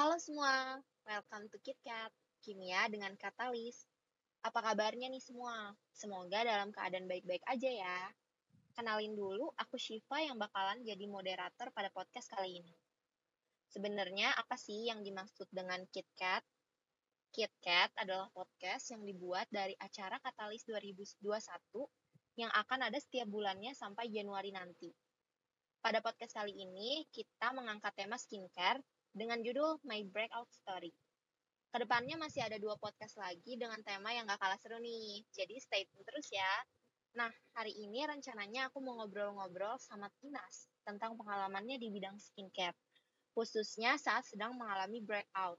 Halo semua, welcome to KitKat, Kimia dengan Katalis. Apa kabarnya nih semua? Semoga dalam keadaan baik-baik aja ya. Kenalin dulu, aku Shiva yang bakalan jadi moderator pada podcast kali ini. Sebenarnya apa sih yang dimaksud dengan KitKat? KitKat adalah podcast yang dibuat dari acara Katalis 2021 yang akan ada setiap bulannya sampai Januari nanti. Pada podcast kali ini, kita mengangkat tema skincare dengan judul My Breakout Story. Ke depannya masih ada dua podcast lagi dengan tema yang gak kalah seru nih, jadi stay tune terus ya. Nah, hari ini rencananya aku mau ngobrol-ngobrol sama Tinas tentang pengalamannya di bidang skincare, khususnya saat sedang mengalami breakout.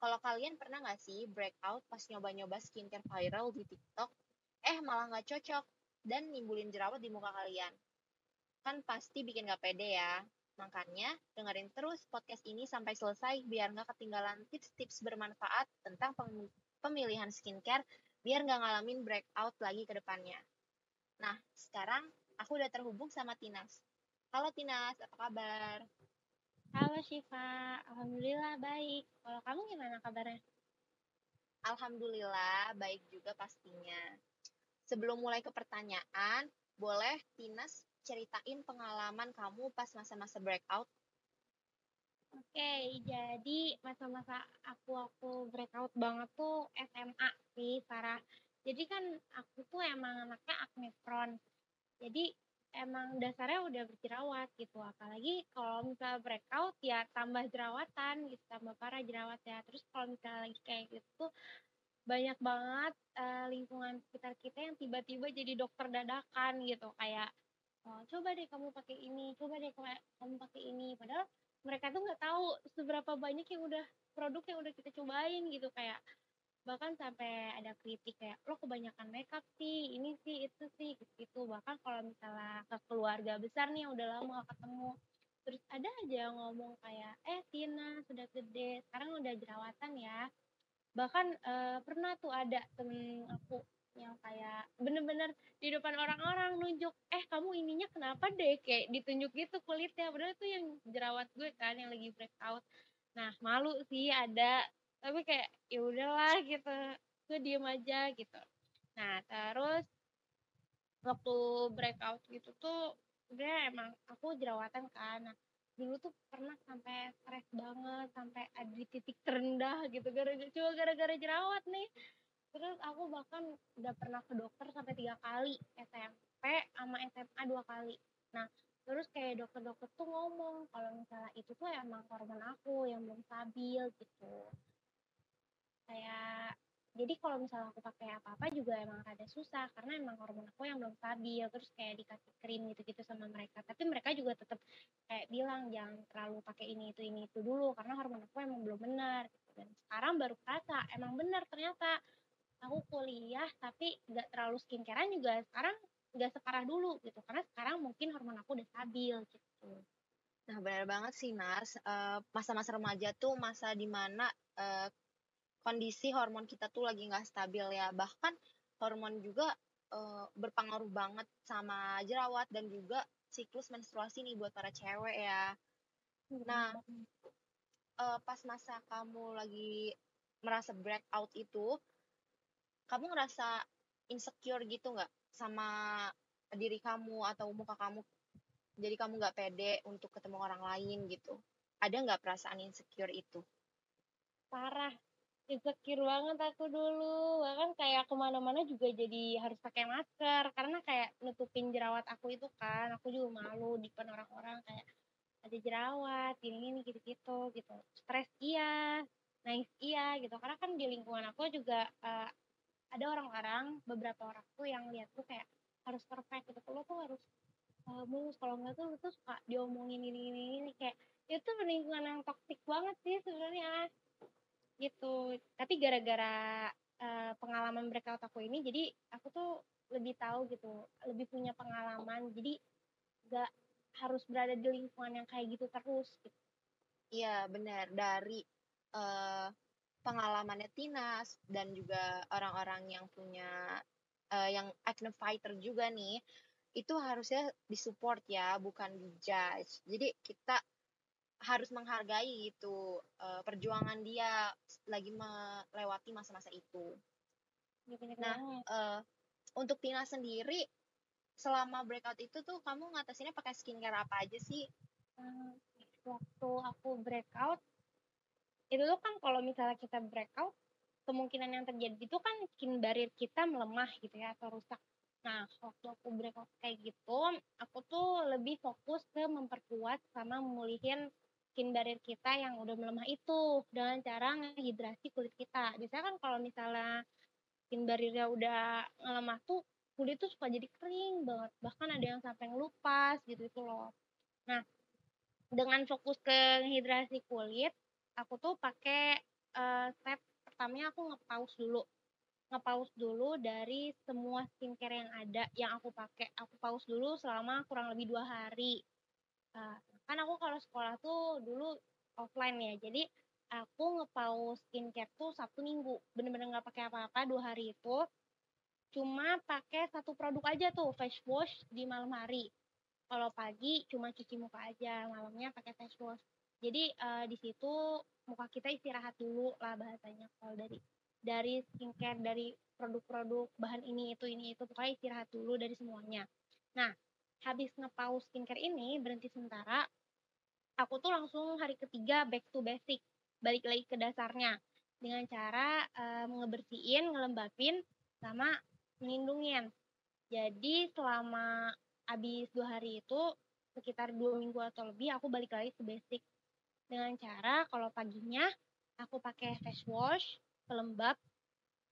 Kalau kalian pernah nggak sih breakout pas nyoba-nyoba skincare viral di TikTok, eh malah nggak cocok, dan nimbulin jerawat di muka kalian? Kan pasti bikin gak pede ya. Makanya, dengerin terus podcast ini sampai selesai biar nggak ketinggalan tips-tips bermanfaat tentang pemilihan skincare biar nggak ngalamin breakout lagi ke depannya. Nah, sekarang aku udah terhubung sama Tinas. Halo Tinas, apa kabar? Halo Syifa, Alhamdulillah baik. Kalau kamu gimana kabarnya? Alhamdulillah, baik juga pastinya. Sebelum mulai ke pertanyaan, boleh Tinas ceritain pengalaman kamu pas masa-masa breakout? Oke, jadi masa-masa aku aku breakout banget tuh SMA sih, parah. Jadi kan aku tuh emang anaknya acne prone. Jadi emang dasarnya udah berjerawat gitu apalagi kalau misalnya breakout ya tambah jerawatan gitu tambah parah jerawat ya terus kalau misalnya lagi kayak gitu banyak banget uh, lingkungan sekitar kita yang tiba-tiba jadi dokter dadakan gitu kayak oh, coba deh kamu pakai ini coba deh kamu pakai ini. Padahal mereka tuh nggak tahu seberapa banyak yang udah produk yang udah kita cobain gitu. Kayak bahkan sampai ada kritik kayak lo kebanyakan makeup sih ini sih itu sih gitu bahkan kalau misalnya ke keluarga besar nih yang udah lama gak ketemu. Terus ada aja yang ngomong kayak eh Tina sudah gede sekarang udah jerawatan ya. Bahkan uh, pernah tuh ada temen aku yang kayak bener-bener di depan orang-orang nunjuk eh kamu ininya kenapa deh? Kayak ditunjuk gitu kulitnya. Padahal tuh yang jerawat gue kan yang lagi breakout nah malu sih ada tapi kayak ya udahlah gitu. Gue diem aja gitu. Nah terus waktu breakout gitu tuh udah emang aku jerawatan kan. Nah, dulu tuh pernah sampai stres banget sampai ada di titik terendah gitu gara-gara cuma gara-gara jerawat nih terus aku bahkan udah pernah ke dokter sampai tiga kali SMP sama SMA dua kali. Nah terus kayak dokter-dokter tuh ngomong kalau misalnya itu tuh emang hormon aku yang belum stabil gitu. Kayak jadi kalau misalnya aku pakai apa-apa juga emang ada susah karena emang hormon aku yang belum stabil terus kayak dikasih krim gitu-gitu sama mereka. Tapi mereka juga tetap kayak bilang jangan terlalu pakai ini itu ini itu dulu karena hormon aku emang belum benar gitu. dan sekarang baru kerasa emang benar ternyata aku kuliah tapi nggak terlalu skincarean juga. Sekarang nggak separah dulu gitu karena sekarang mungkin hormon aku udah stabil gitu. Nah benar banget sih Nas uh, masa-masa remaja tuh masa di mana uh, kondisi hormon kita tuh lagi nggak stabil ya. Bahkan hormon juga uh, berpengaruh banget sama jerawat dan juga siklus menstruasi nih buat para cewek ya. Nah uh, pas masa kamu lagi merasa breakout itu kamu ngerasa insecure gitu nggak sama diri kamu atau muka kamu? Jadi kamu nggak pede untuk ketemu orang lain gitu. Ada nggak perasaan insecure itu? Parah. Insecure banget aku dulu. Bahkan kayak ke mana-mana juga jadi harus pakai masker. Karena kayak nutupin jerawat aku itu kan aku juga malu di depan orang-orang kayak ada jerawat ini ini gitu-gitu gitu. Stres iya nangis iya gitu. Karena kan di lingkungan aku juga uh, ada orang-orang beberapa orang tuh yang lihat tuh kayak harus perfect gitu. Lo tuh harus uh, mulus. Kalau nggak tuh lo tuh suka diomongin ini ini ini. Kayak itu lingkungan yang toksik banget sih sebenarnya. Gitu. Tapi gara-gara uh, pengalaman breakout aku ini jadi aku tuh lebih tahu gitu. Lebih punya pengalaman. Jadi gak harus berada di lingkungan yang kayak gitu terus gitu. Iya benar. Dari uh, pengalamannya Tinas dan juga orang-orang yang punya uh, yang acne fighter juga nih itu harusnya disupport ya bukan dijudge jadi kita harus menghargai itu uh, perjuangan dia lagi melewati masa-masa itu. Bener Nah, eee, untuk Tina sendiri, selama breakout itu tuh kamu ngatasinnya pakai skincare apa aja sih? Waktu aku breakout, itu tuh kan kalau misalnya kita breakout, kemungkinan yang terjadi itu kan skin barrier kita melemah gitu ya atau rusak. Nah, waktu aku breakout kayak gitu, aku tuh lebih fokus ke memperkuat sama memulihin skin barrier kita yang udah melemah itu dengan cara ngehidrasi kulit kita. Biasanya kan kalau misalnya skin barrier-nya udah ngelemah tuh kulit tuh suka jadi kering banget, bahkan ada yang sampai ngelupas gitu itu loh. Nah, dengan fokus ke hidrasi kulit, aku tuh pakai uh, step pertamanya aku ngepaus dulu. Ngepaus dulu dari semua skincare yang ada yang aku pakai. Aku paus dulu selama kurang lebih dua hari. Uh, kan aku kalau sekolah tuh dulu offline ya, jadi aku ngepaus skincare tuh Sabtu Minggu. Bener-bener nggak pakai apa-apa dua hari itu. Cuma pakai satu produk aja tuh face wash di malam hari kalau pagi cuma cuci muka aja malamnya pakai face wash jadi uh, di situ muka kita istirahat dulu lah bahasanya. Kalau dari dari skincare dari produk-produk bahan ini itu ini itu pokoknya istirahat dulu dari semuanya. Nah habis ngepaus skincare ini berhenti sementara aku tuh langsung hari ketiga back to basic. Balik lagi ke dasarnya. Dengan cara uh, ngebersihin ngelembapin sama melindungin jadi selama habis dua hari itu sekitar dua minggu atau lebih aku balik lagi ke basic dengan cara kalau paginya aku pakai face wash pelembab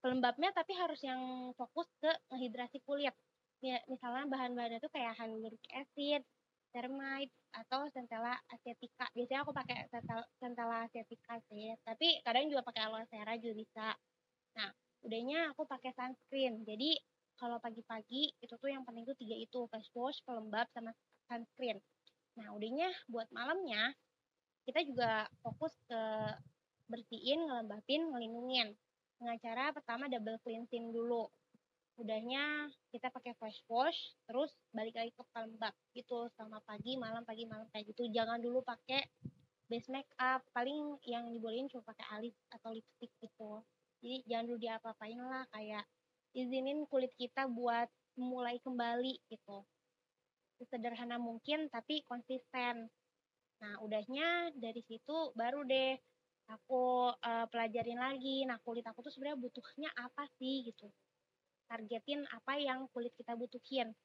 pelembabnya tapi harus yang fokus ke ngehidrasi kulit. Ya, misalnya bahan-bahannya tuh kayak hyaluronic acid ceramide atau centella acetica. Biasanya aku pakai centella acetica sih tapi kadang juga pakai aloe vera juga bisa. Nah udahnya aku pakai sunscreen. Jadi kalau pagi-pagi itu tuh yang penting tuh tiga itu face wash pelembab sama sunscreen. Nah udahnya buat malamnya kita juga fokus ke bersihin ngelembapin ngelindungin. Dengan cara pertama double cleansing dulu. Udahnya kita pakai face wash terus balik lagi ke pelembab gitu. Sama pagi malam pagi malam kayak gitu. Jangan dulu pakai base makeup. Paling yang dibolehin cuma pakai alis atau lipstick gitu. Jadi jangan dulu diapa-apain lah. Kayak izinin kulit kita buat mulai kembali gitu. Sesederhana mungkin tapi konsisten nah udahnya dari situ baru deh aku uh, pelajarin lagi. Nah kulit aku tuh sebenarnya butuhnya apa sih gitu. Targetin apa yang kulit kita butuhin.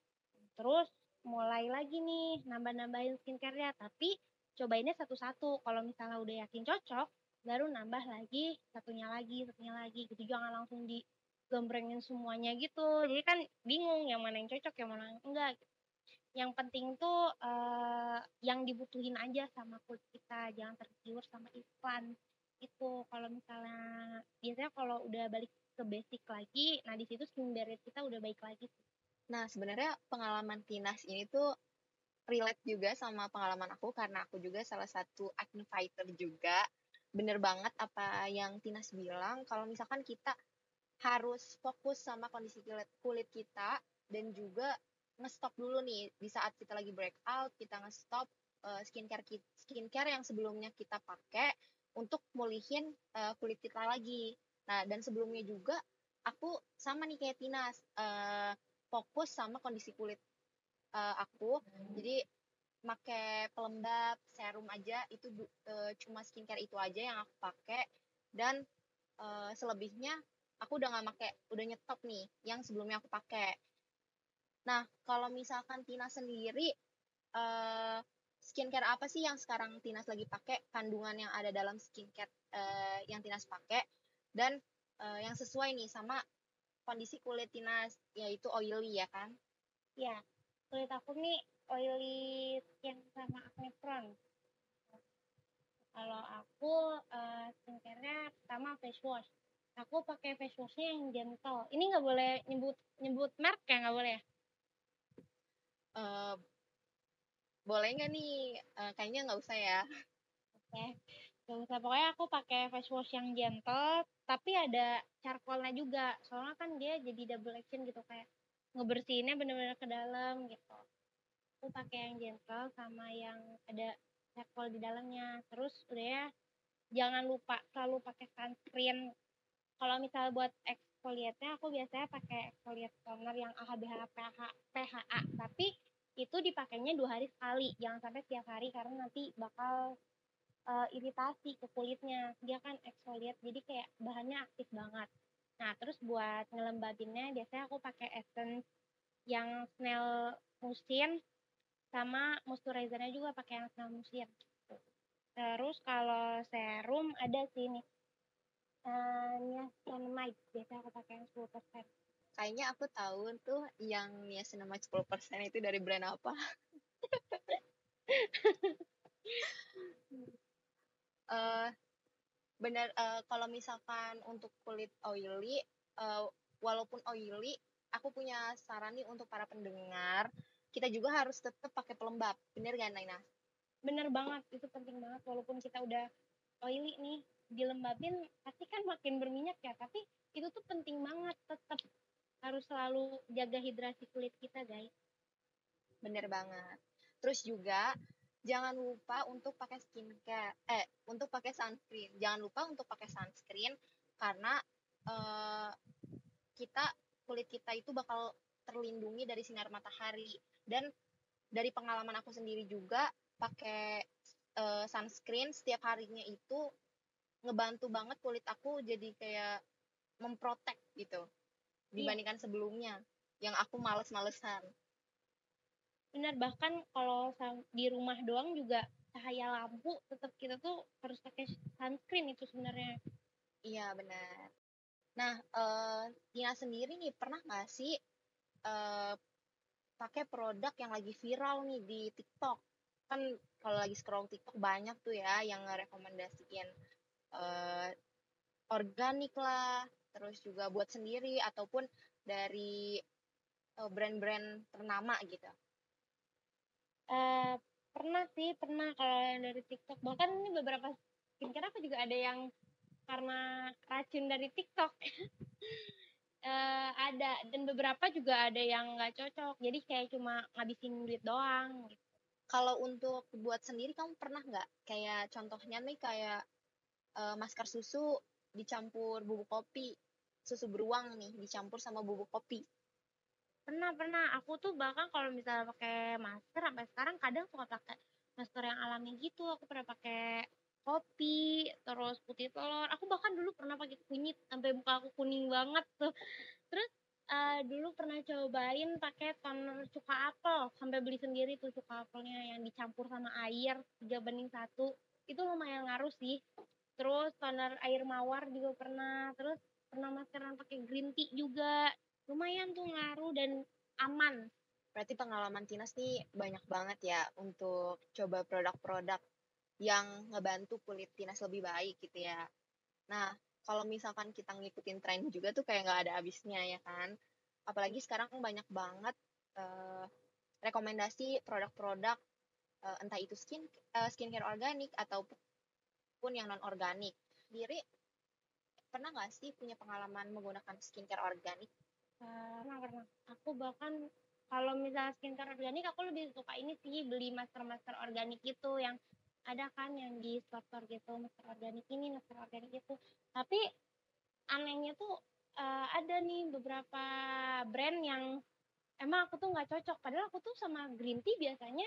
Terus mulai lagi nih nambah-nambahin skincare-nya. Tapi cobainnya satu-satu. Kalau misalnya udah yakin cocok baru nambah lagi satunya lagi satunya lagi gitu. Jangan langsung di gembrengin semuanya gitu. Jadi kan bingung yang mana yang cocok yang mana yang enggak yang penting tuh uh, yang dibutuhin aja sama kulit kita jangan tergiur sama iklan. Itu kalau misalnya biasanya kalau udah balik ke basic lagi nah di situ skin barrier kita udah baik lagi nah sebenarnya pengalaman Tinas ini tuh relate juga sama pengalaman aku karena aku juga salah satu acne fighter juga. Bener banget apa yang Tinas bilang kalau misalkan kita harus fokus sama kondisi kulit kita dan juga ngestop dulu nih di saat kita lagi breakout kita ngestop uh, skincare skincare yang sebelumnya kita pakai untuk mulihin uh, kulit kita lagi. Nah dan sebelumnya juga aku sama nih kayak Tina uh, fokus sama kondisi kulit uh, aku. Jadi pakai pelembab serum aja itu uh, cuma skincare itu aja yang aku pakai dan uh, selebihnya aku udah nggak pakai udah nyetop nih yang sebelumnya aku pakai nah kalau misalkan Tina sendiri uh, skincare apa sih yang sekarang Tinas lagi pakai? Kandungan yang ada dalam skincare uh, yang Tinas pakai? Dan uh, yang sesuai nih sama kondisi kulit Tinas yaitu oily ya kan? Ya kulit aku nih oily skin sama acne prone kalau aku uh, skincare-nya pertama face wash. Aku pakai face washnya yang gentle. Ini nggak boleh nyebut nyebut merek ya nggak boleh ya uh, boleh nggak nih uh, kayaknya nggak usah ya oke okay. Gak usah, pokoknya aku pakai face wash yang gentle, tapi ada charcoalnya juga. Soalnya kan dia jadi double action gitu, kayak ngebersihinnya bener-bener ke dalam gitu. Aku pakai yang gentle sama yang ada charcoal di dalamnya. Terus udah ya, jangan lupa selalu pakai sunscreen. Kalau misalnya buat exfoliate-nya aku biasanya pakai exfoliate toner yang AHA PH, PHA, tapi itu dipakainya dua hari sekali, jangan sampai setiap hari karena nanti bakal uh, iritasi ke kulitnya. Dia kan exfoliate, jadi kayak bahannya aktif banget. Nah, terus buat ngelembabinnya biasanya aku pakai essence yang snail musin sama moisturizernya juga pakai yang snail musin. Terus kalau serum ada sih nih. Uh, niacinamide, biasanya aku pakai yang 10%. Kayaknya aku tahu tuh yang niacinamide 10% itu dari brand apa. uh, benar uh, kalau misalkan untuk kulit oily uh, walaupun oily aku punya saran nih untuk para pendengar. Kita juga harus tetap pakai pelembab bener gak Naina? Bener banget itu penting banget. Walaupun kita udah oily nih dilembabin pasti kan makin berminyak ya. Tapi itu tuh penting banget tetap harus selalu jaga hidrasi kulit kita guys. Bener banget. Terus juga jangan lupa untuk pakai skincare eh untuk pakai sunscreen. Jangan lupa untuk pakai sunscreen karena uh, kita kulit kita itu bakal terlindungi dari sinar matahari. Dan dari pengalaman aku sendiri juga pakai uh, sunscreen setiap harinya itu ngebantu banget kulit aku jadi kayak memprotek gitu. Dibandingkan sebelumnya yang aku males-malesan. Benar bahkan kalau di rumah doang juga cahaya lampu tetap kita tuh harus pakai sunscreen itu sebenarnya. Iya benar nah uh, sendiri nih pernah nggak sih uh, pakai produk yang lagi viral nih di TikTok? Kan kalau lagi scroll TikTok banyak tuh ya yang ngerekomendasiin uh, organik lah terus juga buat sendiri ataupun dari brand-brand ternama gitu Uh, pernah sih, pernah kalau yang dari TikTok. Bahkan ini beberapa skincare aku juga ada yang karena racun dari TikTok. uh, ada dan beberapa juga ada yang nggak cocok. Jadi kayak cuma ngabisin duit doang gitu. Kalau untuk buat sendiri kamu pernah nggak kayak contohnya nih kayak uh, masker susu dicampur bubuk kopi, susu beruang nih dicampur sama bubuk kopi. Pernah pernah, aku tuh bahkan kalau misalnya pakai masker sampai sekarang kadang suka pakai masker yang alami gitu, aku pernah pakai kopi, terus putih telur, aku bahkan dulu pernah pakai kunyit sampai muka aku kuning banget tuh. Terus uh, dulu pernah cobain pakai toner cuka apel, sampai beli sendiri tuh cuka apelnya yang dicampur sama air tiga banding satu, itu lumayan ngaruh sih. Terus toner air mawar juga pernah, terus pernah maskeran pakai green tea juga lumayan tuh ngaruh dan aman. Berarti pengalaman Tinas nih banyak banget ya untuk coba produk-produk yang ngebantu kulit Tinas lebih baik gitu ya. Nah, kalau misalkan kita ngikutin tren juga tuh kayak nggak ada habisnya ya kan. Apalagi sekarang banyak banget uh, rekomendasi produk-produk uh, entah itu skin uh, skincare organik ataupun yang non organik. Diri pernah nggak sih punya pengalaman menggunakan skincare organik? pernah pernah. Aku bahkan kalau misalnya skincare organik aku lebih suka ini sih beli masker-masker organik itu yang ada kan yang di store gitu masker organik ini masker organik itu. Tapi anehnya tuh uh, ada nih beberapa brand yang emang aku tuh nggak cocok. Padahal aku tuh sama green tea biasanya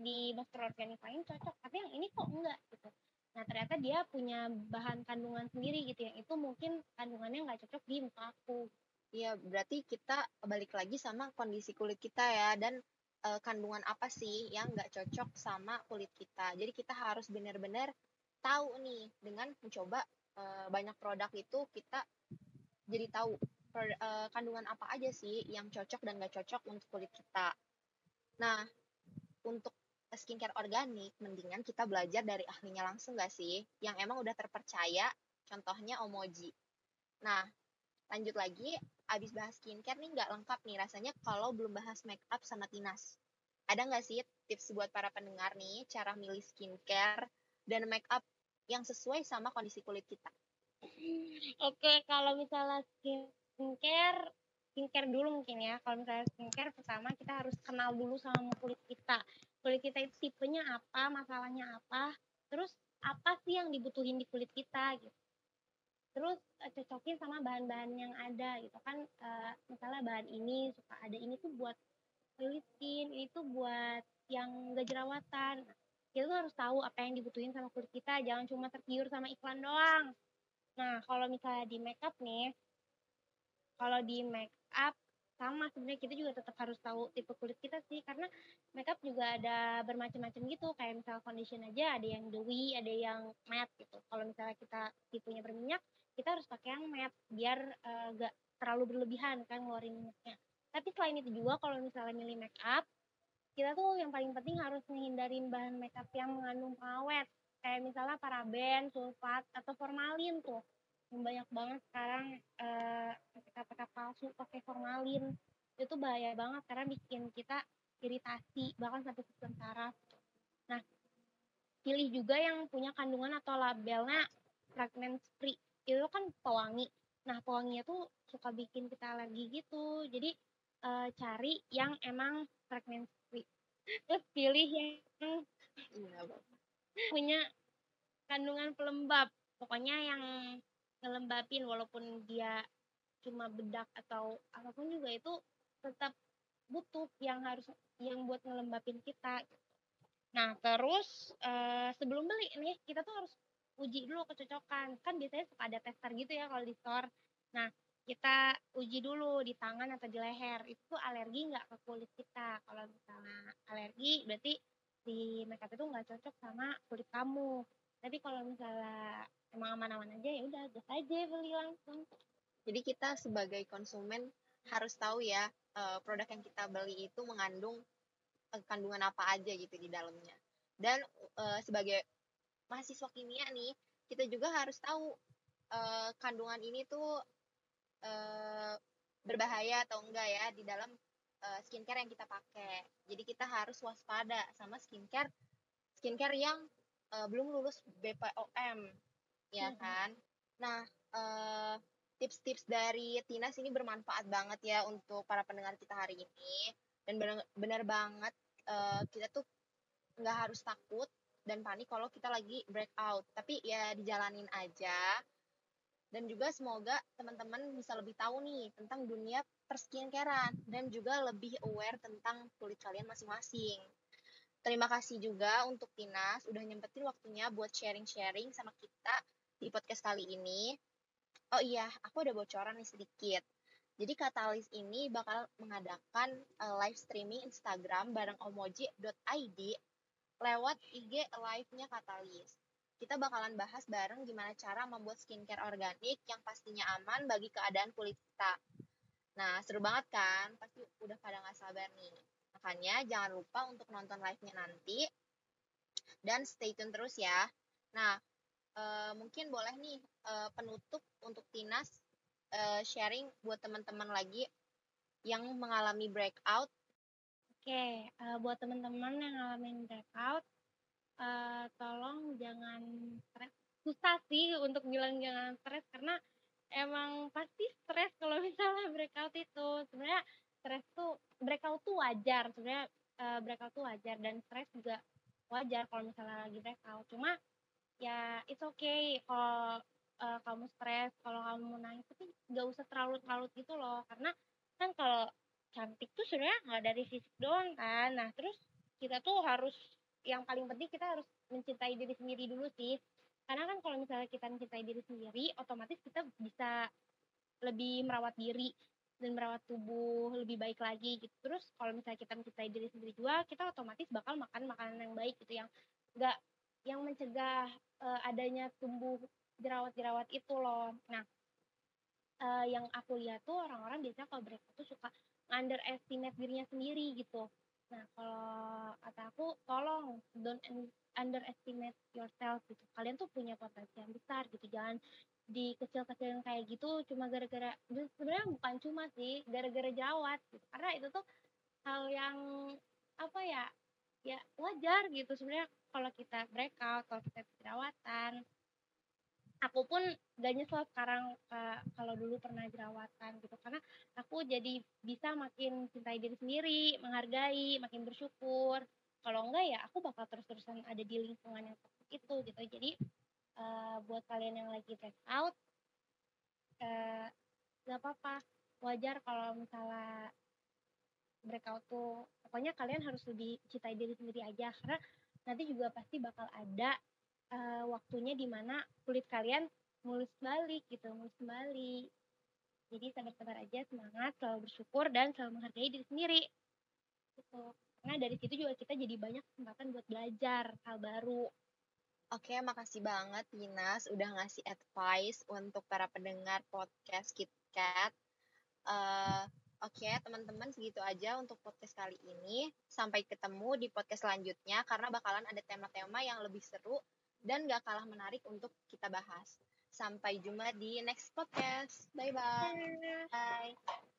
di masker organik lain cocok tapi yang ini kok enggak gitu nah ternyata dia punya bahan kandungan sendiri gitu yang itu mungkin kandungannya nggak cocok di muka aku Iya, berarti kita balik lagi sama kondisi kulit kita ya dan e, kandungan apa sih yang nggak cocok sama kulit kita. Jadi kita harus benar-benar tahu nih dengan mencoba e, banyak produk itu kita jadi tahu per, e, kandungan apa aja sih yang cocok dan nggak cocok untuk kulit kita. Nah, untuk skincare organik, mendingan kita belajar dari ahlinya langsung nggak sih, yang emang udah terpercaya, contohnya Omoji. Nah, lanjut lagi, abis bahas skincare nih nggak lengkap nih rasanya kalau belum bahas make up sama Tinas. Ada nggak sih tips buat para pendengar nih cara milih skincare dan make up yang sesuai sama kondisi kulit kita? Oke, kalau misalnya skincare, skincare dulu mungkin ya. Kalau misalnya skincare pertama kita harus kenal dulu sama kulit kita. Kulit kita itu tipenya apa, masalahnya apa. Terus apa sih yang dibutuhin di kulit kita gitu terus uh, cocokin sama bahan-bahan yang ada gitu kan uh, misalnya bahan ini suka ada ini tuh buat kulit skin ini tuh buat yang gak jerawatan kita tuh harus tahu apa yang dibutuhin sama kulit kita jangan cuma tergiur sama iklan doang nah kalau misalnya di makeup nih kalau di makeup sama sebenarnya kita juga tetap harus tahu tipe kulit kita sih karena makeup juga ada bermacam-macam gitu kayak misal foundation aja ada yang dewy ada yang matte gitu. Kalau misalnya kita tipenya berminyak kita harus pakai yang matte biar uh, gak terlalu berlebihan kan ngeluarin minyaknya. Tapi selain itu juga kalau misalnya milih makeup kita tuh yang paling penting harus menghindarin bahan makeup yang mengandung pengawet kayak misalnya paraben, sulfat atau formalin tuh yang banyak banget sekarang uh, kata-kata palsu pakai formalin. Itu bahaya banget karena bikin kita iritasi bahkan sampai sistem saraf nah pilih juga yang punya kandungan atau labelnya fragrance free itu kan pewangi. Nah pewanginya tuh suka bikin kita alergi gitu. Jadi uh, cari yang emang fragrance free terus pilih yang iya, punya kandungan pelembab. Pokoknya yang ngelembapin walaupun dia cuma bedak atau apa pun juga itu tetap butuh yang harus yang buat ngelembapin kita. Nah terus uh, sebelum beli nih kita tuh harus uji dulu kecocokan. Kan biasanya suka ada tester gitu ya kalau di store. Nah kita uji dulu di tangan atau di leher. Itu alergi nggak ke kulit kita? Kalau misalnya alergi berarti di makeup itu nggak cocok sama kulit kamu tapi kalau misalnya emang aman-aman aja ya udah gas aja beli langsung. Jadi kita sebagai konsumen harus tahu ya uh, produk yang kita beli itu mengandung uh, kandungan apa aja gitu di dalamnya. Dan uh, sebagai mahasiswa kimia nih kita juga harus tahu kandungan ini tuh uh, berbahaya atau enggak ya di dalam skincare yang kita pakai. Jadi kita harus waspada sama skincare skincare yang uh, belum lulus BPOM ya kan? Nah uh, tips-tips dari Tinas ini bermanfaat banget ya untuk para pendengar kita hari ini. Dan benar banget uh, kita tuh nggak harus takut dan panik kalau kita lagi breakout. Tapi ya dijalanin aja. Dan juga semoga teman-teman bisa lebih tahu nih tentang dunia perskincarean dan juga lebih aware tentang kulit kalian masing-masing. Terima kasih juga untuk Tinas udah nyempetin waktunya buat sharing-sharing sama kita di podcast kali ini. Oh iya, aku ada bocoran nih sedikit. Jadi Katalis ini bakal mengadakan uh, live streaming Instagram bareng omoji.id lewat IG live-nya Katalis. Kita bakalan bahas bareng gimana cara membuat skincare organik yang pastinya aman bagi keadaan kulit kita. Nah, seru banget kan? Pasti udah pada gak sabar nih. Makanya jangan lupa untuk nonton live-nya nanti. Dan stay tune terus ya. Nah, uh, mungkin boleh nih uh, penutup untuk Tinas uh, sharing buat teman-teman lagi yang mengalami breakout. Oke, uh, buat teman-teman yang ngalamin breakout, uh, tolong jangan stres. Susah sih untuk bilang jangan stres karena emang pasti stres kalau misalnya breakout itu. Sebenarnya stres tuh breakout tuh wajar. Sebenarnya uh, breakout tuh wajar dan stres juga wajar kalau misalnya lagi breakout. Cuma ya it's okay kalau uh, kamu stres kalau kamu nangis tapi nggak usah terlalu terlalu gitu loh. Karena kan kalau cantik tuh sebenarnya nggak dari fisik doang kan. Nah terus kita tuh harus yang paling penting kita harus mencintai diri sendiri dulu sih. Karena kan kalau misalnya kita mencintai diri sendiri otomatis kita bisa lebih merawat diri dan merawat tubuh lebih baik lagi gitu terus kalau misalnya kita mencintai diri sendiri juga kita otomatis bakal makan makanan yang baik gitu yang nggak yang mencegah uh, adanya tumbuh jerawat-jerawat itu loh. Nah, uh, yang aku lihat tuh orang-orang biasanya kalau breakout tuh suka underestimate dirinya sendiri gitu. Nah, kalau kata aku, tolong don't underestimate yourself gitu. Kalian tuh punya potensi yang besar gitu. Jangan di kecil-kecilin kayak gitu cuma gara-gara sebenarnya bukan cuma sih gara-gara jerawat gitu. Karena itu tuh hal yang apa ya ya wajar gitu. Sebenarnya kalau kita breakout kalau kita perawatan aku pun gak nyesel sekarang uh, kalau dulu pernah jerawatan gitu. Karena aku jadi bisa makin cintai diri sendiri menghargai makin bersyukur. Kalau enggak ya aku bakal terus-terusan ada di lingkungan yang toxic itu gitu. Jadi uh, buat kalian yang lagi break out uh, gak apa-apa. Wajar kalau misalnya breakout tuh pokoknya kalian harus lebih cintai diri sendiri aja. Karena nanti juga pasti bakal ada uh, waktunya di mana kulit kalian mulus balik gitu mulus kembali. Jadi sabar-sabar aja semangat selalu bersyukur dan selalu menghargai diri sendiri. Gitu. Karena dari situ juga kita jadi banyak kesempatan buat belajar hal baru Oke, makasih banget Dinas udah ngasih advice untuk para pendengar podcast KitKat. Uh, Oke, teman-teman segitu aja untuk podcast kali ini. Sampai ketemu di podcast selanjutnya karena bakalan ada tema-tema yang lebih seru dan gak kalah menarik untuk kita bahas. Sampai jumpa di next podcast. Bye-bye. Bye.